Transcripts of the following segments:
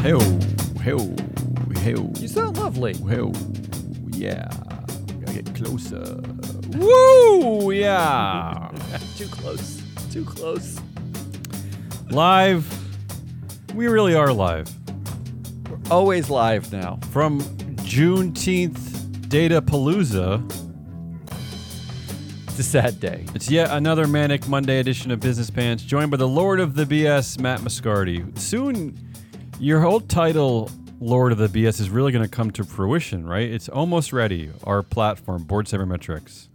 Hey, hey, hey, You sound lovely. hey, yeah. Gotta get closer. Woo, yeah. Too close. Too close. live. We really are live We're Always live now. from Juneteenth Data Palooza. It's a sad day. It's yet another manic Monday edition of Business Pants, joined by the Lord of the BS, Matt Moscardi. Soon, your whole title, Lord of the BS, is really going to come to fruition, right? It's almost ready. Our platform, Board Sabermetrics.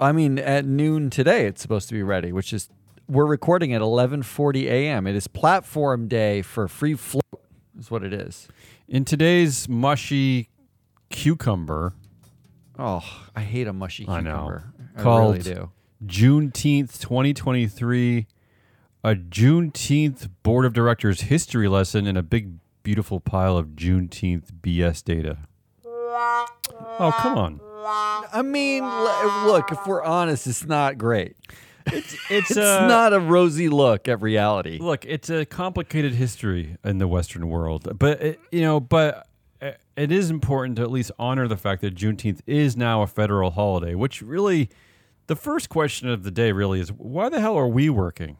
I mean, at noon today, it's supposed to be ready, which is we're recording at 11:40 a.m. It is platform day for free float. Is what it is. In today's mushy cucumber, Oh, I hate a mushy I cucumber. know. I Called- really do. Juneteenth 2023, a Juneteenth Board of Directors history lesson, and a big, beautiful pile of Juneteenth BS data. Oh, come on. I mean, look, if we're honest, it's not great. It's, It's not a rosy look at reality. Look, it's a complicated history in the Western world, but it, you know, but uh, it is important to at least honor the fact that Juneteenth is now a federal holiday. Which really, the first question of the day really is, why the hell are we working?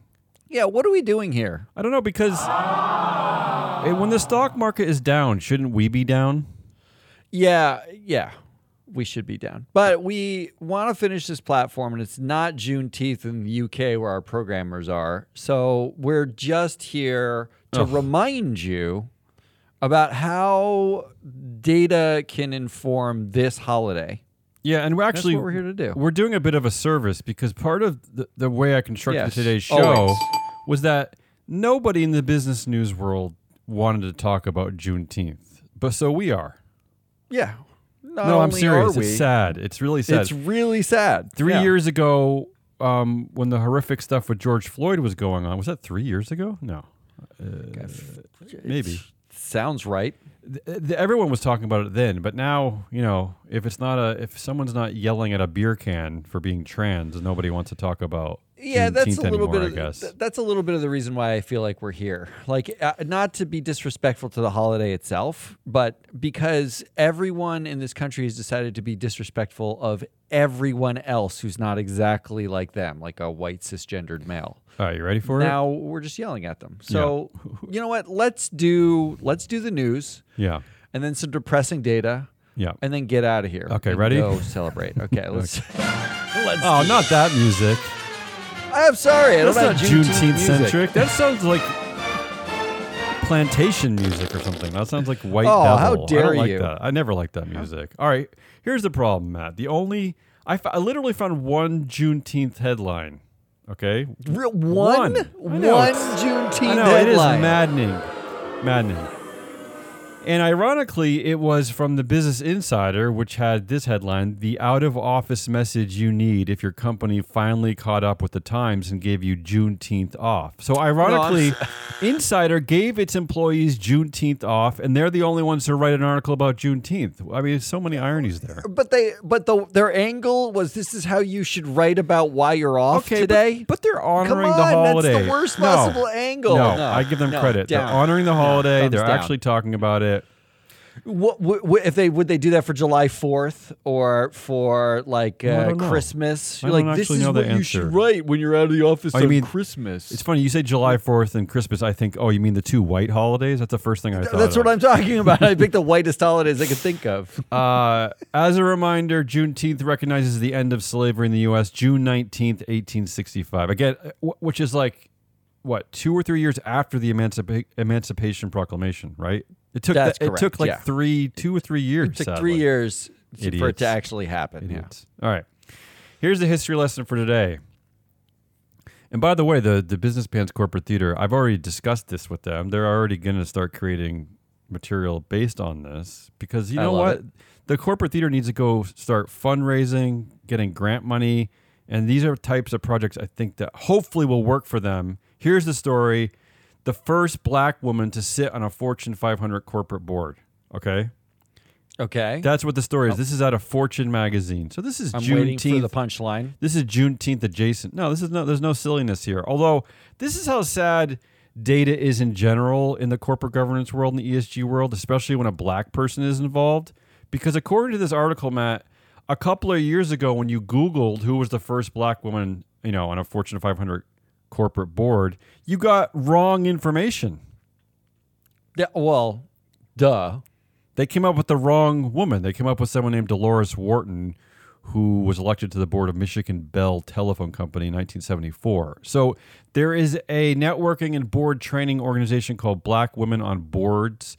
Yeah, what are we doing here? I don't know because eh, when the stock market is down, shouldn't we be down? Yeah, yeah, we should be down. But we want to finish this platform, and it's not Juneteenth in the UK where our programmers are. So we're just here to remind you about how data can inform this holiday. Yeah, and we're That's actually what we're here to do. We're doing a bit of a service because part of the, the way I constructed Yes, today's show always. Was that nobody in the business news world wanted to talk about Juneteenth, but so we are. Yeah. No, I'm serious. It's sad. It's really sad. It's really sad. three Yeah. years ago, um, when the horrific stuff with George Floyd was going on, was that three years ago? No, uh, maybe. Sounds right. th- th- everyone was talking about it then, but now you know if it's not a if someone's not yelling at a beer can for being trans, nobody wants to talk about. Yeah, that's a little anymore, bit. Of, th- that's a little bit of the reason why I feel like we're here. Like, uh, not to be disrespectful to the holiday itself, but because everyone in this country has decided to be disrespectful of everyone else who's not exactly like them, like a white cisgendered male. All right, you ready for it? Now we're just yelling at them. So, you know what? Let's do let's do the news? Yeah, and then some depressing data, yeah. and then get out of here. Okay, and ready? Go celebrate. Okay, let's. let's Oh, not that music. I'm sorry. I That's don't not have Juneteenth music. centric. That sounds like plantation music or something. That sounds like White Oh, Devil. how I dare don't like you. that. I never liked that music. All right, here's the problem, Matt. The only I, f- I literally found one Juneteenth headline. Okay, Real, One. one, I know, Juneteenth I know it is headline. maddening, maddening. And ironically, it was from the Business Insider, which had this headline: "The out-of-office message you need if your company finally caught up with the times and gave you Juneteenth off." So, ironically, Insider gave its employees Juneteenth off, and they're the only ones to write an article about Juneteenth. I mean, there's so many ironies there. But they, but the their angle was this is how you should write about why you're off Okay, today. but, but they're honoring Come the holiday. that's the worst No. possible angle. No, No, I give them credit. down. They're honoring the holiday. They're down. actually talking about it. What, what, if they would they do that for July Fourth or for like uh. Christmas? I You're like this is what you should write when you're out of the office Oh, on mean- Christmas. It's funny you say July Fourth and Christmas. I think, oh, you mean the two white holidays? That's the first thing I thought. That's of. what I'm talking about. I picked the whitest holidays I could think of. Uh, as a reminder, Juneteenth recognizes the end of slavery in the U.S. June nineteenth, eighteen sixty-five. Again, uh, which is like what two or three years after the Emancipa- Emancipation Proclamation, right? It took That's it took like yeah. three, two or three years. It took sadly. three years for it to actually happen. Yeah. Idiots. All right. Here's the history lesson for today. And by the way, the the Business Pants Corporate Theater, I've already discussed this with them. They're already going to start creating material based on this because you know what? it. The corporate theater needs to go start fundraising, getting grant money, and these are types of projects I think that hopefully will work for them. Here's the story. The first black woman to sit on a Fortune 500 corporate board. Okay? Okay. That's what the story is. Oh. This is out of Fortune magazine. So this is I'm Juneteenth. the punchline. This is Juneteenth adjacent. No, this is no. There's no silliness here. Although this is how sad data is in general in the corporate governance world and the ESG world, especially when a black person is involved. Because according to this article, Matt, a couple of years ago, when you Googled who was the first black woman, you know, on a Fortune 500 corporate board, you got wrong information. Yeah, well, duh. They came up with the wrong woman. They came up with someone named Dolores Wharton, who was elected to the board of Michigan Bell Telephone Company in 1974. So there is a networking and board training organization called Black Women on Boards,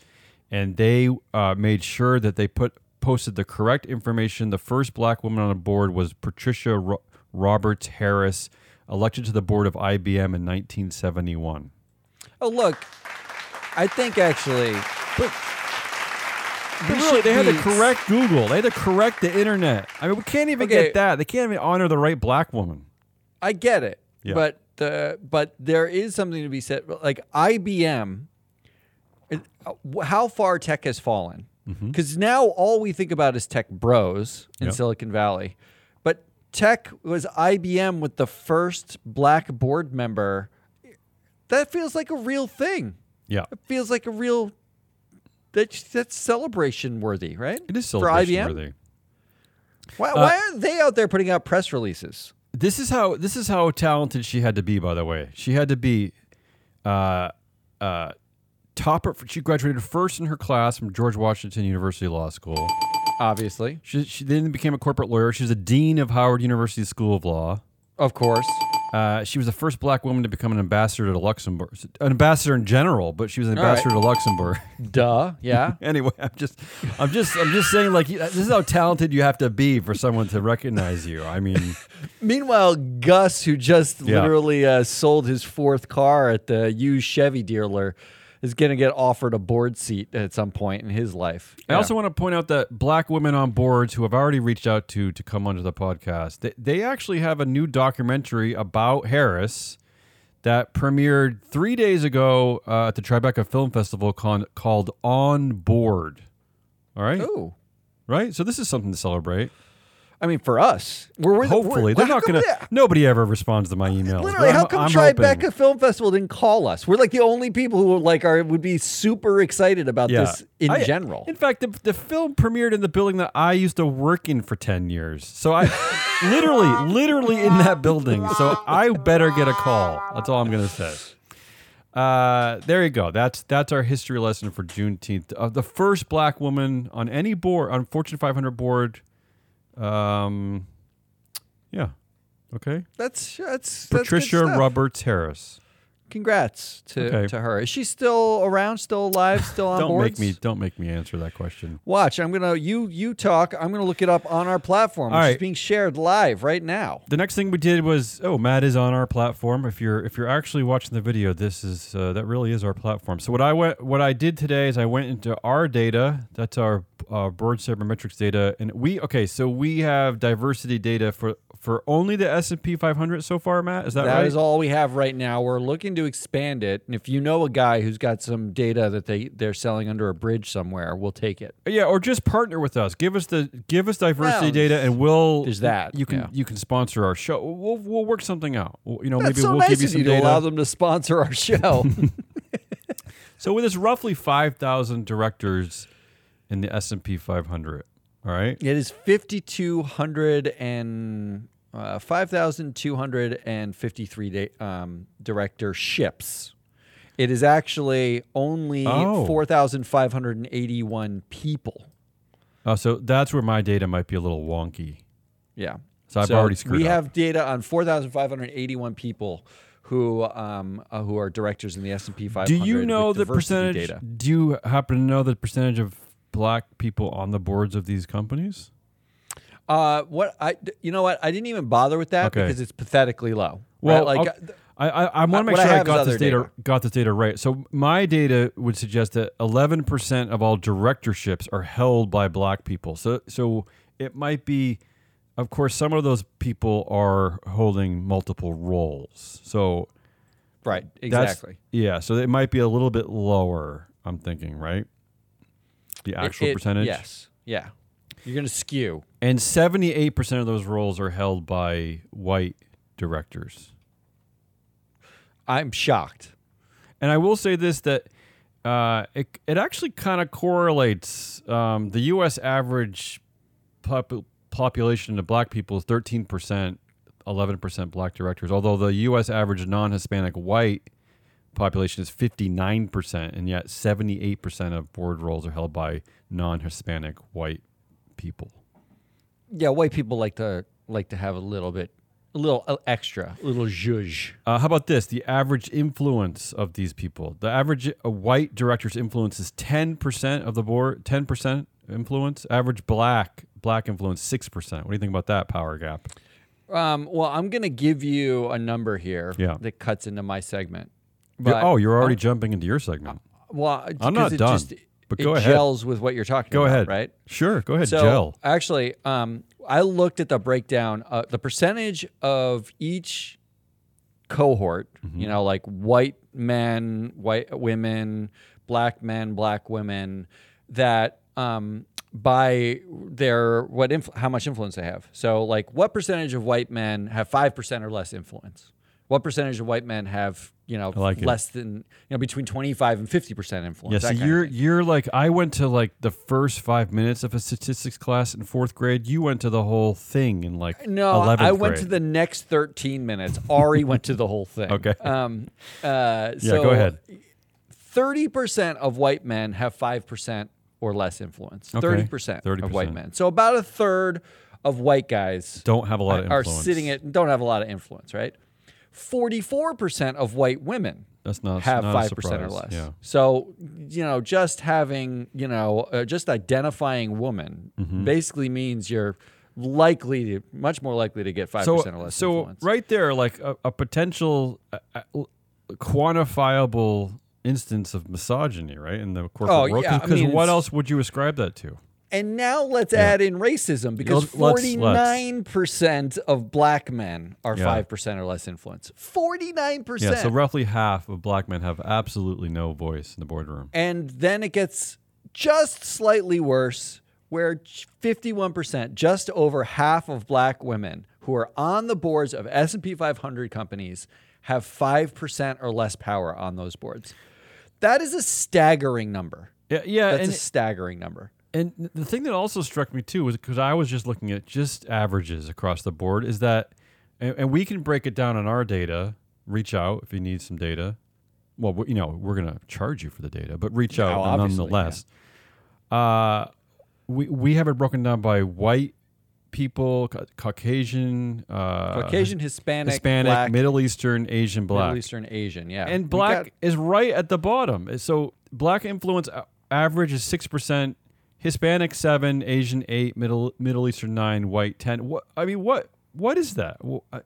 and they uh, made sure that they put posted the correct information. The first black woman on a board was Patricia Ro- Roberts Harris, elected to the board of IBM in 1971. Oh, look, I think actually, But we really, they had to correct Google. They had to correct the internet. I mean, we can't even Okay. get that. They can't even honor the right black woman. I get it, Yeah. but the but there is something to be said. Like IBM, uh, how far tech has fallen. Because now all we think about is tech bros in Yep. Silicon Valley, but tech was IBM with the first black board member. That feels like a real thing. Yeah, It feels like a real. That's that's celebration worthy, right? it is for celebration IBM. worthy. Why, Uh, why aren't they out there putting out press releases? This is how this is how talented she had to be. By the way, she had to be uh, uh, top. Of, she graduated first in her class from George Washington University Law School. Obviously, She, she then became a corporate lawyer. She was a dean of Howard University School of Law. of course. Uh, she was the first black woman to become an ambassador to Luxembourg, an ambassador in general, but she was an All right. ambassador to Luxembourg. Duh. Yeah. anyway, I'm just, I'm just, I'm just saying, like, this is how talented you have to be for someone to recognize you. I mean, Meanwhile, Gus, who just Yeah. literally uh, sold his fourth car at the used Chevy dealer, is going to get offered a board seat at some point in his life. I also want to point out that black women on boards who have already reached out to to come onto the podcast, they, they actually have a new documentary about Harris that premiered three days ago uh, at the Tribeca Film Festival con- called On Board. All right, Oh. right. So this is something to celebrate. I mean, for us, we're, we're Hopefully, we're, they're not going to. Nobody ever responds to my emails. Literally, how come I'm Tribeca hoping. Film Festival didn't call us? We're like the only people who like are would be super excited about Yeah. this in I- general. In fact, the, the film premiered in the building that I used to work in for 10 years. So I literally, literally in that building. So I better get a call. That's all I'm going to say. Uh, there you go. That's that's our history lesson for Juneteenth. Uh, the first black woman on any board, on Fortune 500 board. Um, yeah. Okay. That's that's, that's Patricia stuff. Roberts Harris. Congrats to, Okay. to her. Is she still around? Still alive? Still on Don't boards? make me don't make me answer that question. Watch. I'm gonna you you talk. I'm gonna look it up on our platform, which All is being shared live right now. The next thing we did was oh Matt is on our platform. If you're if you're actually watching the video, this is uh, that really is our platform. So what I went what I did today is I went into our data. That's our uh, board sabermetrics data, and we okay. So we have diversity data for for only the S and P 500 so far. Matt, is that, That right? is all we have right now. We're looking to expand it, and if you know a guy who's got some data that they they're selling under a bridge somewhere, we'll take it. Yeah, or just partner with us. Give us the give us diversity Well, data, and we'll there's that, You can yeah. you can sponsor our show. We'll we'll work something out. We'll- You know, That's maybe so we'll nice give you some you data. allow them to sponsor our show. So with this roughly 5,000 directors in the S&P 500, all right? it is fifty two hundred and uh, five thousand two hundred and fifty three da- um, directorships. It is actually only Oh. four thousand five hundred and eighty one people. Uh, so that's where my data might be a little wonky. Yeah. So I've already screwed We up. have data on 4,581 people who um, uh, who are directors in the S&P 500. Do you know the percentage? Data. Do you happen to know the percentage of black people on the boards of these companies? Uh, what I you know what I didn't even bother with that Okay. because it's pathetically low. Well, right? like I'll- I I, I want to make what I sure I, got this data, data. got this data right. So my data would suggest that 11% of all directorships are held by black people. So so it might be of course some of those people are holding multiple roles. So right, exactly. Yeah, so it might be a little bit lower. I'm thinking, right? The It- actual it- percentage. Yes. Yeah. You're gonna skew. And 78% of those roles are held by white directors. I'm shocked. And I will say this that uh, it it actually kind of correlates. Um, the U.S. average pop- population of black people is thirteen percent, eleven percent black directors. Although the U.S. average non-Hispanic white population is fifty nine percent, and yet seventy eight percent of board roles are held by non-Hispanic white people. Yeah, white people like to like to have a little bit, a little uh, extra, a little zhuzh. Uh, how about this? The average influence of these people. The average uh, white director's influence is 10% of the board, 10% influence. Average black black influence, 6%. What do you think about that power gap? Um, well, I'm gonna give you a number here Yeah. that cuts into my segment. But- oh, you're already jumping into your segment. Well, I'm not it done, Just, but it go ahead. gels with what you're talking Go about, ahead. right? Sure, go ahead, So gel. actually, um, I looked at the breakdown, uh, the percentage of each cohort. Mm-hmm. You know, like white men, white women, black men, black women, that um, by their what inf- how much influence they have. So, like, what percentage of white men have five percent or less influence? What percentage of white men have you know like it. less than you know between twenty five and fifty percent influence? Yeah, so you're you're like I went to like the first five minutes of a statistics class in fourth grade. You went to the whole thing in like No, 11th I went grade. to the next 13 minutes. Ari went to the whole thing. Okay. Um, uh, Yeah, so go ahead. 30% of white men have 5% or less influence. Okay. 30%, of 30%. white men. So about a third of white guys Don't have a lot of are sitting at don't have a lot of influence, right? 44% of white women That's not have five percent or less. Yeah. So you know, just having you know, uh, just identifying woman Mm-hmm. basically means you're likely to much more likely to get five so, percent or less so influence. right there, like a, a potential uh, quantifiable instance of misogyny, right, in the corporate Oh, world. yeah, I Because mean, what else would you ascribe that to? And now let's add in racism because forty nine percent of black men are Yeah. five percent or less influence. Forty nine Yeah, percent. so roughly half of black men have absolutely no voice in the boardroom. And then it gets just slightly worse, where 51%, just over half of black women who are on the boards of S&P 500 companies have 5% or less power on those boards. That is a staggering number. Yeah, yeah, That's a staggering number. And the thing that also struck me too was because I was just looking at just averages across the board is that, and, and we can break it down on our data. Reach out if you need some data. Well, we- you know, we're gonna charge you for the data, but reach Yeah, out nonetheless. Uh, we we have it broken down by white people, Ca- Caucasian, uh, Caucasian, Hispanic, Hispanic, black, Middle Eastern, Asian, black. Middle Eastern, Asian. Yeah. And black got- is right at the bottom. So black influence average is six percent, Hispanic seven, Asian eight, Middle Middle Eastern nine, white ten. What I mean, what what is that? I-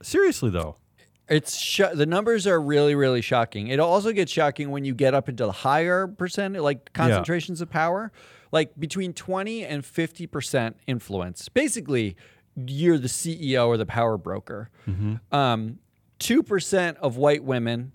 seriously though, It's sh- the numbers are really really shocking. It also gets shocking when you get up into the higher percent like concentrations of power, like between 20 and 50% influence. Basically, you're the CEO or the power broker. Um, 2% of white women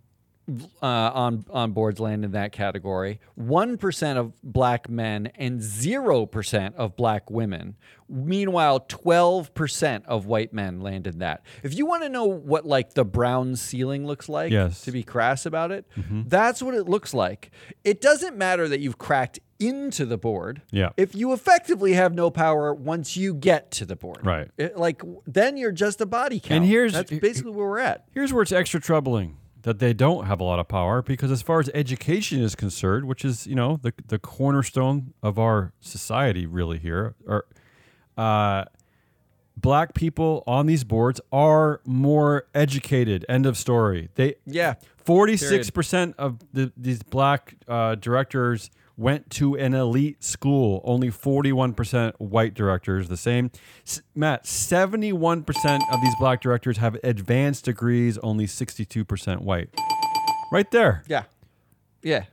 uh, on on boards land in that category. One percent of black men and zero percent of black women. Meanwhile, twelve percent of white men land in that. If you want to know what like the brown ceiling looks like, Yes. to be crass about it, that's what it looks like. It doesn't matter that you've cracked into the board. Yeah. If you effectively have no power once you get to the board, Right. It- like then you're just a body count. And here's- that's basically where we're at. here's where it's extra troubling that they don't have a lot of power because as far as education is concerned, which is you know the the cornerstone of our society really here, or uh, black people on these boards are more educated. End of story. They Yeah. Forty-six percent of the, these black uh, directors went to an elite school. Only forty-one percent white directors. The same. S- Matt, seventy-one percent of these black directors have advanced degrees. Only sixty-two percent white. Right there. Yeah. Yeah.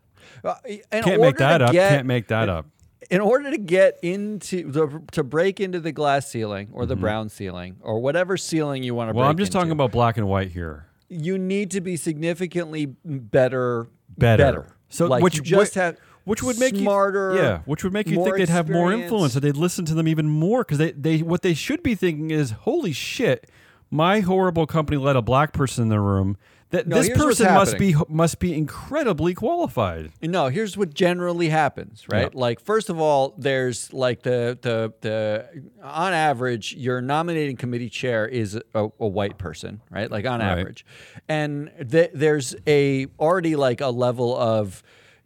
Uh, Can't make that up. get- Can't make that up. In order to get into the to break into the glass ceiling or the brown ceiling or whatever ceiling you want to Mm-hmm. Well, break I'm just talking about black and white here. you need to be significantly better Better. So like which you just have which would make smarter you yeah, which would make you think they'd have more influence, that they'd listen to them even more because they they what they should be thinking is, holy shit, my horrible company let a black person in the room. Th- No, this person must be must be incredibly qualified. No, here's what generally happens, right? Yeah. Like first of all, there's like the the the on average, your nominating committee chair is a, a white person, right? Like on Right. average, and th- there's a already like a level of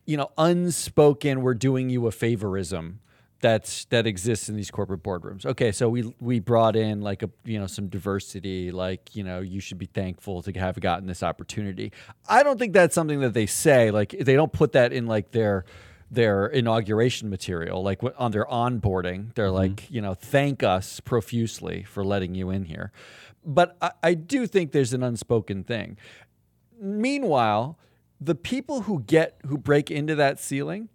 you know unspoken we're doing you a favorism that's that exists in these corporate boardrooms. Okay, so we we brought in like a you know some diversity, like you know you should be thankful to have gotten this opportunity. I don't think that's something that they say. Like they don't put that in like their their inauguration material, like on their onboarding. They're mm-hmm. like you know thank us profusely for letting you in here. But I, I do think there's an unspoken thing. Meanwhile, the people who get who break into that ceiling,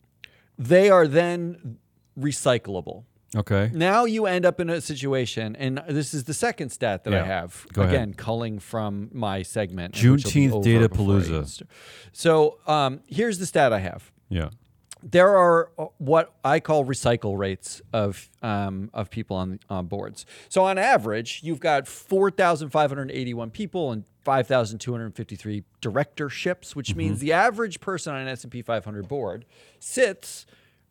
they are then recyclable. Okay. Now you end up in a situation, and this is the second stat that I have. Go ahead. Again, culling from my segment. Juneteenth Data Palooza. So um, here's the stat I have Yeah. there are uh, what I call recycle rates of um, of people on on boards. So on average, you've got four thousand five hundred eighty one people and five thousand two hundred fifty three directorships, which mm-hmm. means the average person on an S and P five hundred board sits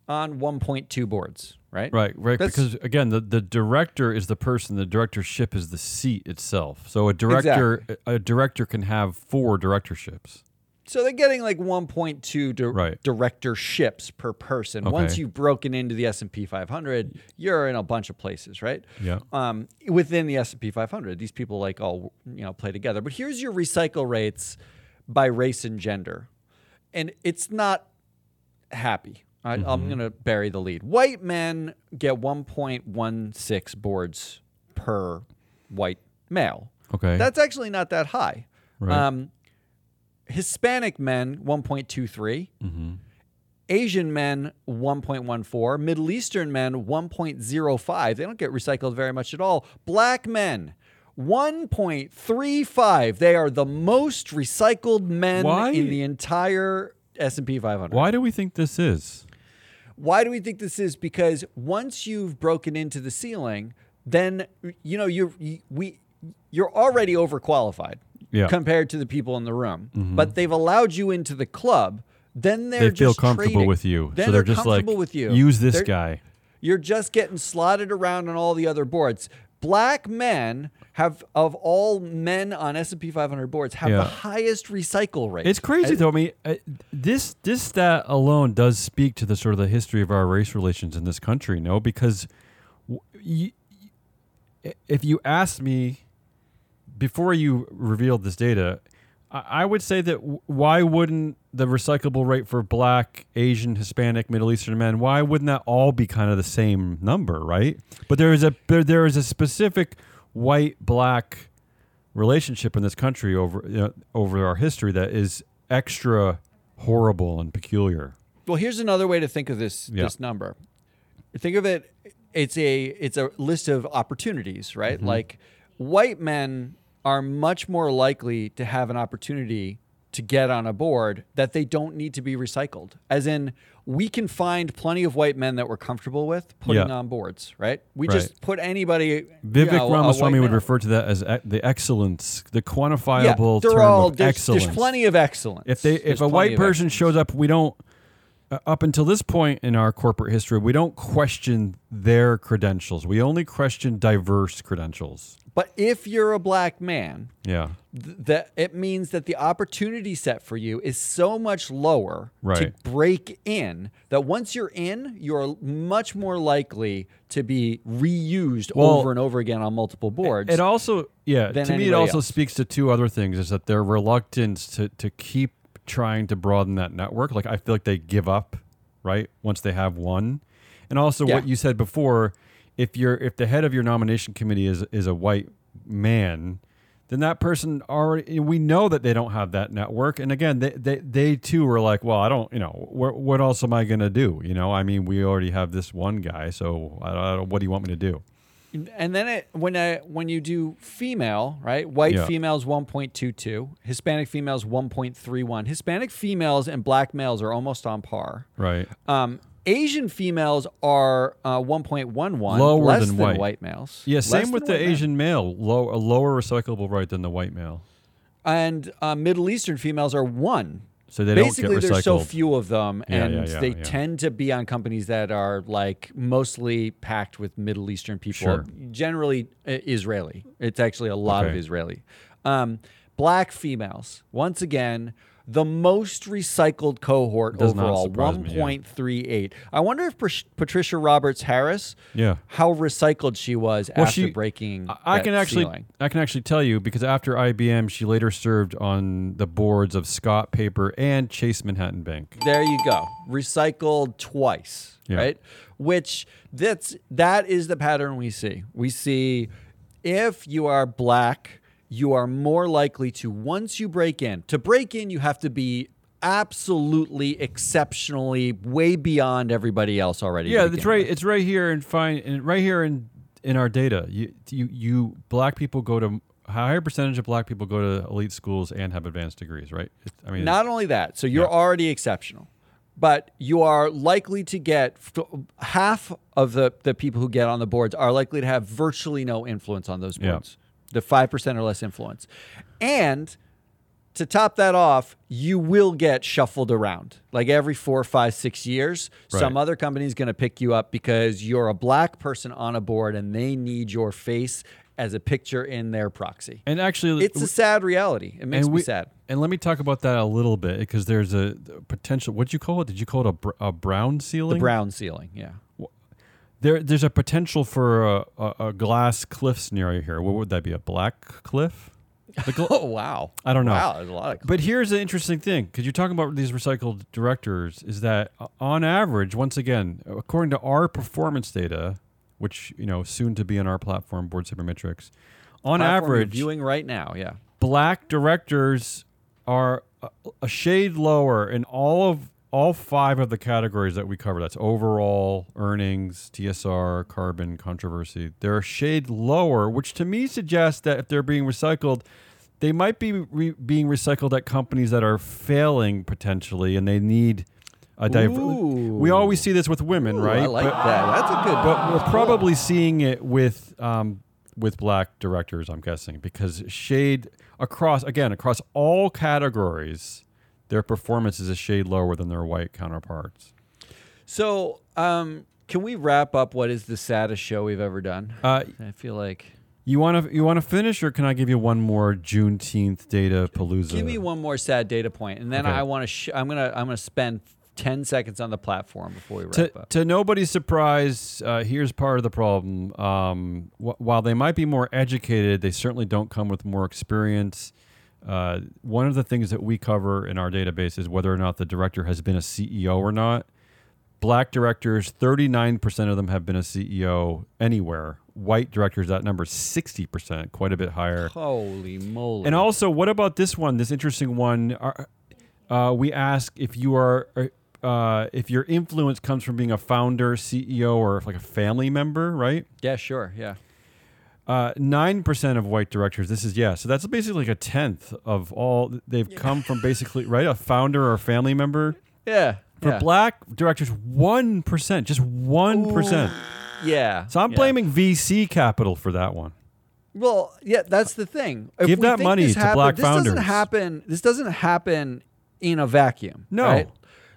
on one point two boards. Right. Right, right. That's- because again, the, the director is the person. The directorship is the seat itself. So a director, a director can have four directorships. So they're getting like 1.2 di- Right. directorships per person. Once you've broken into the S&P 500, you're in a bunch of places, right? Yeah. Um, within the S&P 500, these people like all you know play together. But here's your recycle rates by race and gender, and it's not happy. I, Mm-hmm. I'm gonna bury the lead. White men get 1.16 boards per white male. Okay. That's actually not that high. Right. Um, Hispanic men 1.23, Mm-hmm. Asian men 1.14, Middle Eastern men 1.05. They don't get recycled very much at all. Black men 1.35. They are the most recycled men Why? in the entire S&P 500. Why do we think this is? Why do we think this is? Because once you've broken into the ceiling, then you know you're you, we you're already overqualified Yeah. compared to the people in the room. But they've allowed you into the club. Then they're They feel comfortable trading. with you, Then so they're, just like, with you. use this They're- guy. You're just getting slotted around on all the other boards. Black men have of all men on S&P 500 boards have Yeah. the highest recycle rate. It's crazy As- though. I mean, uh, this this stat alone does speak to the sort of the history of our race relations in this country. No, because w- y- y- if you asked me before you revealed this data, I, would say that why wouldn't the recyclable rate for Black, Asian, Hispanic, Middle Eastern men why wouldn't that all be kind of the same number, right? But there is a there, there is a specific white black relationship in this country over you know, over our history that is extra horrible and peculiar. Well, here's another way to think of this Yeah. this number. Think of it it's a it's a list of opportunities, right? Mm-hmm. Like white men are much more likely to have an opportunity to get on a board that they don't need to be recycled. As in we can find plenty of white men that we're comfortable with putting Yeah. on boards, right? We Right. just put anybody you Vivek know, Ramaswamy would refer to that as e- the excellence, the yeah, quantifiable they're term all of there's, excellence. there's plenty of excellence. if they There's if a white person excellence. shows up, we don't Uh, up until this point in our corporate history, we don't question their credentials. We only question diverse credentials. But if you're a black man, Yeah. th- that it means that the opportunity set for you is so much lower to break in that once you're in, you're much more likely to be reused Well, over and over again on multiple boards. It also, yeah, to me, it also else. speaks to two other things: is that their reluctance to to keep trying to broaden that network. Like I feel like they give up, right, once they have one, and also Yeah. what you said before: if you're if the head of your nomination committee is is a white man. Then that person already, we know that they don't have that network. And again, they, they, they too were like, well, I don't, you know, what, what else am I going to do? You know, I mean, we already have this one guy. So I I don't- what do you want me to do? And then it, when I, when you do female, right? White Yeah. females 1.22, Hispanic females 1.31. Hispanic females and black males are almost on par. Right. Um, Asian females are uh, 1.11, Lower less than than white. males. Yeah, same with the white. Asian male, low, a lower recyclable rate than the white male. and uh, Middle Eastern females are one. So they Basically, don't get there's so few of them, and yeah, yeah, they yeah. tend to be on companies that are like mostly packed with Middle Eastern people. Sure. Generally, uh, Israeli. It's actually a lot of Israeli. Um, black females, once again, the most recycled cohort Does overall, surprise me, yeah. 1.38. I wonder if Pat- Patricia Roberts Harris, Yeah. how recycled she was Well, after she- breaking. I- I can actually ceiling. I can actually tell you because after IBM, she later served on the boards of Scott Paper and Chase Manhattan Bank. There you go. Recycled twice, Yeah. right? Which that's that is the pattern we see. We see if you are black, you are more likely to once you break in. To break in, you have to be absolutely exceptionally way beyond everybody else already. Yeah, it's right. with. It's right here and fine, and right here in in our data. You you you black people go to a higher percentage of black people go to elite schools and have advanced degrees, right? It, I mean, Not only that, so you're Yeah. already exceptional, but you are likely to get f- half of the, the people who get on the boards are likely to have virtually no influence on those Yeah. The 5% or less influence. And to top that off, you will get shuffled around. Like every four, five, six years, some other company is going to pick you up because you're a black person on a board and they need your face as a picture in their proxy. and actually, It's a sad reality. It makes and me sad. And let me talk about that a little bit because there's a, potential. What'd you call it? Did you call it a, a brown ceiling? The brown ceiling, yeah. There, there's a potential for a, a, a glass cliff scenario here. What would that be? A black cliff? The gl- Oh wow! I don't know. Wow, there's a lot of. But here's the interesting thing, because you're talking about these recycled directors, is that on average, once again, according to our performance data, which you know soon to be on our platform, Board Sabermetrics, on platform average, viewing right now, yeah. black directors are a shade lower in all of all five of the categories that we cover. That's overall earnings, TSR, carbon, controversy. They're a shade lower, which to me suggests that if they're being recycled, they might be re- being recycled at companies that are failing potentially, and they need a diver- Ooh. We always see this with women, Ooh, right? I like But- that. That's a good. but we're probably seeing it with um, with black directors. I'm guessing because shade across again across all categories, their performance is a shade lower than their white counterparts. so, um, can we wrap up what is the saddest show we've ever done? Uh, I feel like. you want to you want to finish, or can I give you one more Juneteenth data palooza? Give me one more sad data point, and then Okay. I want to. Sh- I'm gonna. I'm gonna spend ten seconds on the platform before we wrap To, up. to nobody's surprise, uh, here's part of the problem. Um, wh- while they might be more educated, they certainly don't come with more experience. Uh, one of the things that we cover in our database is whether or not the director has been a CEO or not. Black directors, 39% of them have been a CEO anywhere. White directors, that number is 60%, quite a bit higher. Holy moly! And also, what about this one? This interesting one. Uh, we ask if you are, uh, if your influence comes from being a founder, CEO, or like a family member, right? yeah, sure, yeah. Uh, Nine percent of white directors. This is yeah. So that's basically like a tenth of all. They've come from basically right a founder or a family member. Yeah. For yeah. black directors, one percent, just one percent. Yeah. So I'm yeah. blaming VC capital for that one. Well, yeah, that's the thing. If Give we that think money this to happen- black this founders. Doesn't happen. This doesn't happen in a vacuum. No. right?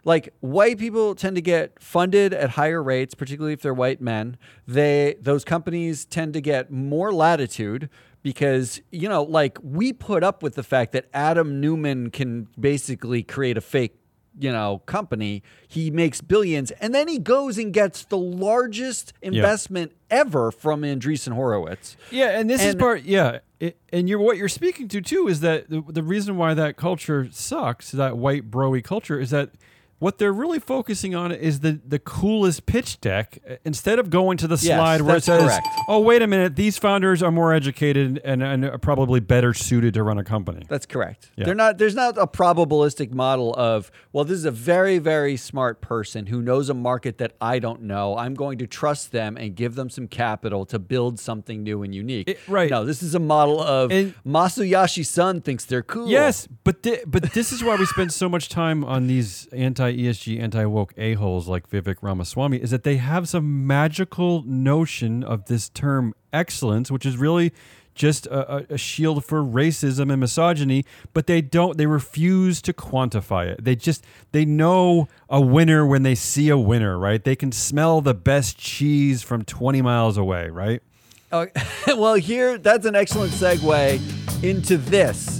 Like white people tend to get funded at higher rates, particularly if they're white men. They those companies tend to get more latitude because you know, like we put up with the fact that Adam Neumann can basically create a fake you know company he makes billions and then he goes and gets the largest investment ever from Andreessen Horowitz Yeah, and this is part. Yeah, it, and you're what you're speaking to too is that the, the reason why that culture sucks, that white broy culture, is that what they're really focusing on is the the coolest pitch deck uh, instead of going to the Yes, slide where it says, correct. "Oh, wait a minute, these founders are more educated and, and are probably better suited to run a company." That's correct. Yeah. They're not. There's not a probabilistic model of well, this is a very very smart person who knows a market that I don't know. I'm going to trust them and give them some capital to build something new and unique. It- right. No, this is a model of And- Masayoshi Son thinks they're cool. Yes, but thi- but this is why we spend so much time on these anti ESG, anti woke a holes like Vivek Ramaswamy. Is that they have some magical notion of this term excellence, which is really just a, a, a shield for racism and misogyny, but they don't. They refuse to quantify it. They just they know a winner when they see a winner, right? They can smell the best cheese from 20 miles away, right? Uh, well, here, that's an excellent segue into this.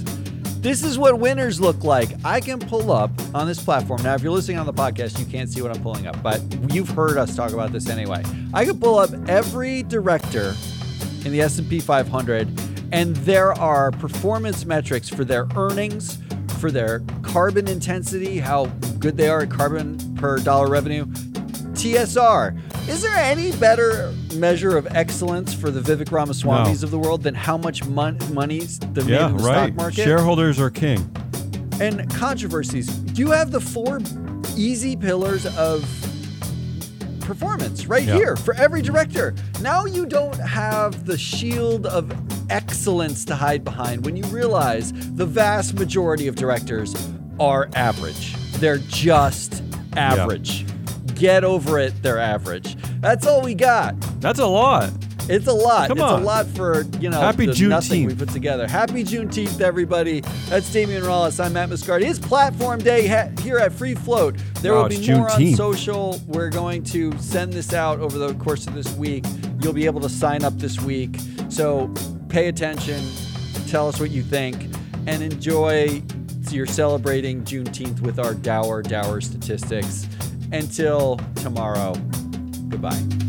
This is what winners look like. I can pull up on this platform. Now, if you're listening on the podcast, you can't see what I'm pulling up, but you've heard us talk about this anyway. I can pull up every director in the S&P 500 and there are performance metrics for their earnings, for their carbon intensity, how good they are at carbon per dollar revenue, TSR. Is there any better measure of excellence for the Vivek Ramaswamys No. of the world than how much mon- money's the made Yeah, in the right. stock market? Shareholders are king. And controversies. Do you have the four easy pillars of performance right Yeah. here for every director. Now you don't have the shield of excellence to hide behind when you realize the vast majority of directors are average. They're just average. Get over it, they're average. That's all we got. That's a lot. It's a lot. Come it's on. a lot for, you know, Happy the nothing we put together. Happy Juneteenth, everybody. That's Damian Rollis. I'm Matt Moscardi. It's platform day ha- here at Free Float. There Wow, will be more on Juneteenth. social. We're going to send this out over the course of this week. You'll be able to sign up this week. So pay attention, tell us what you think, and enjoy you're celebrating Juneteenth with our dour, dour statistics. Until tomorrow, goodbye.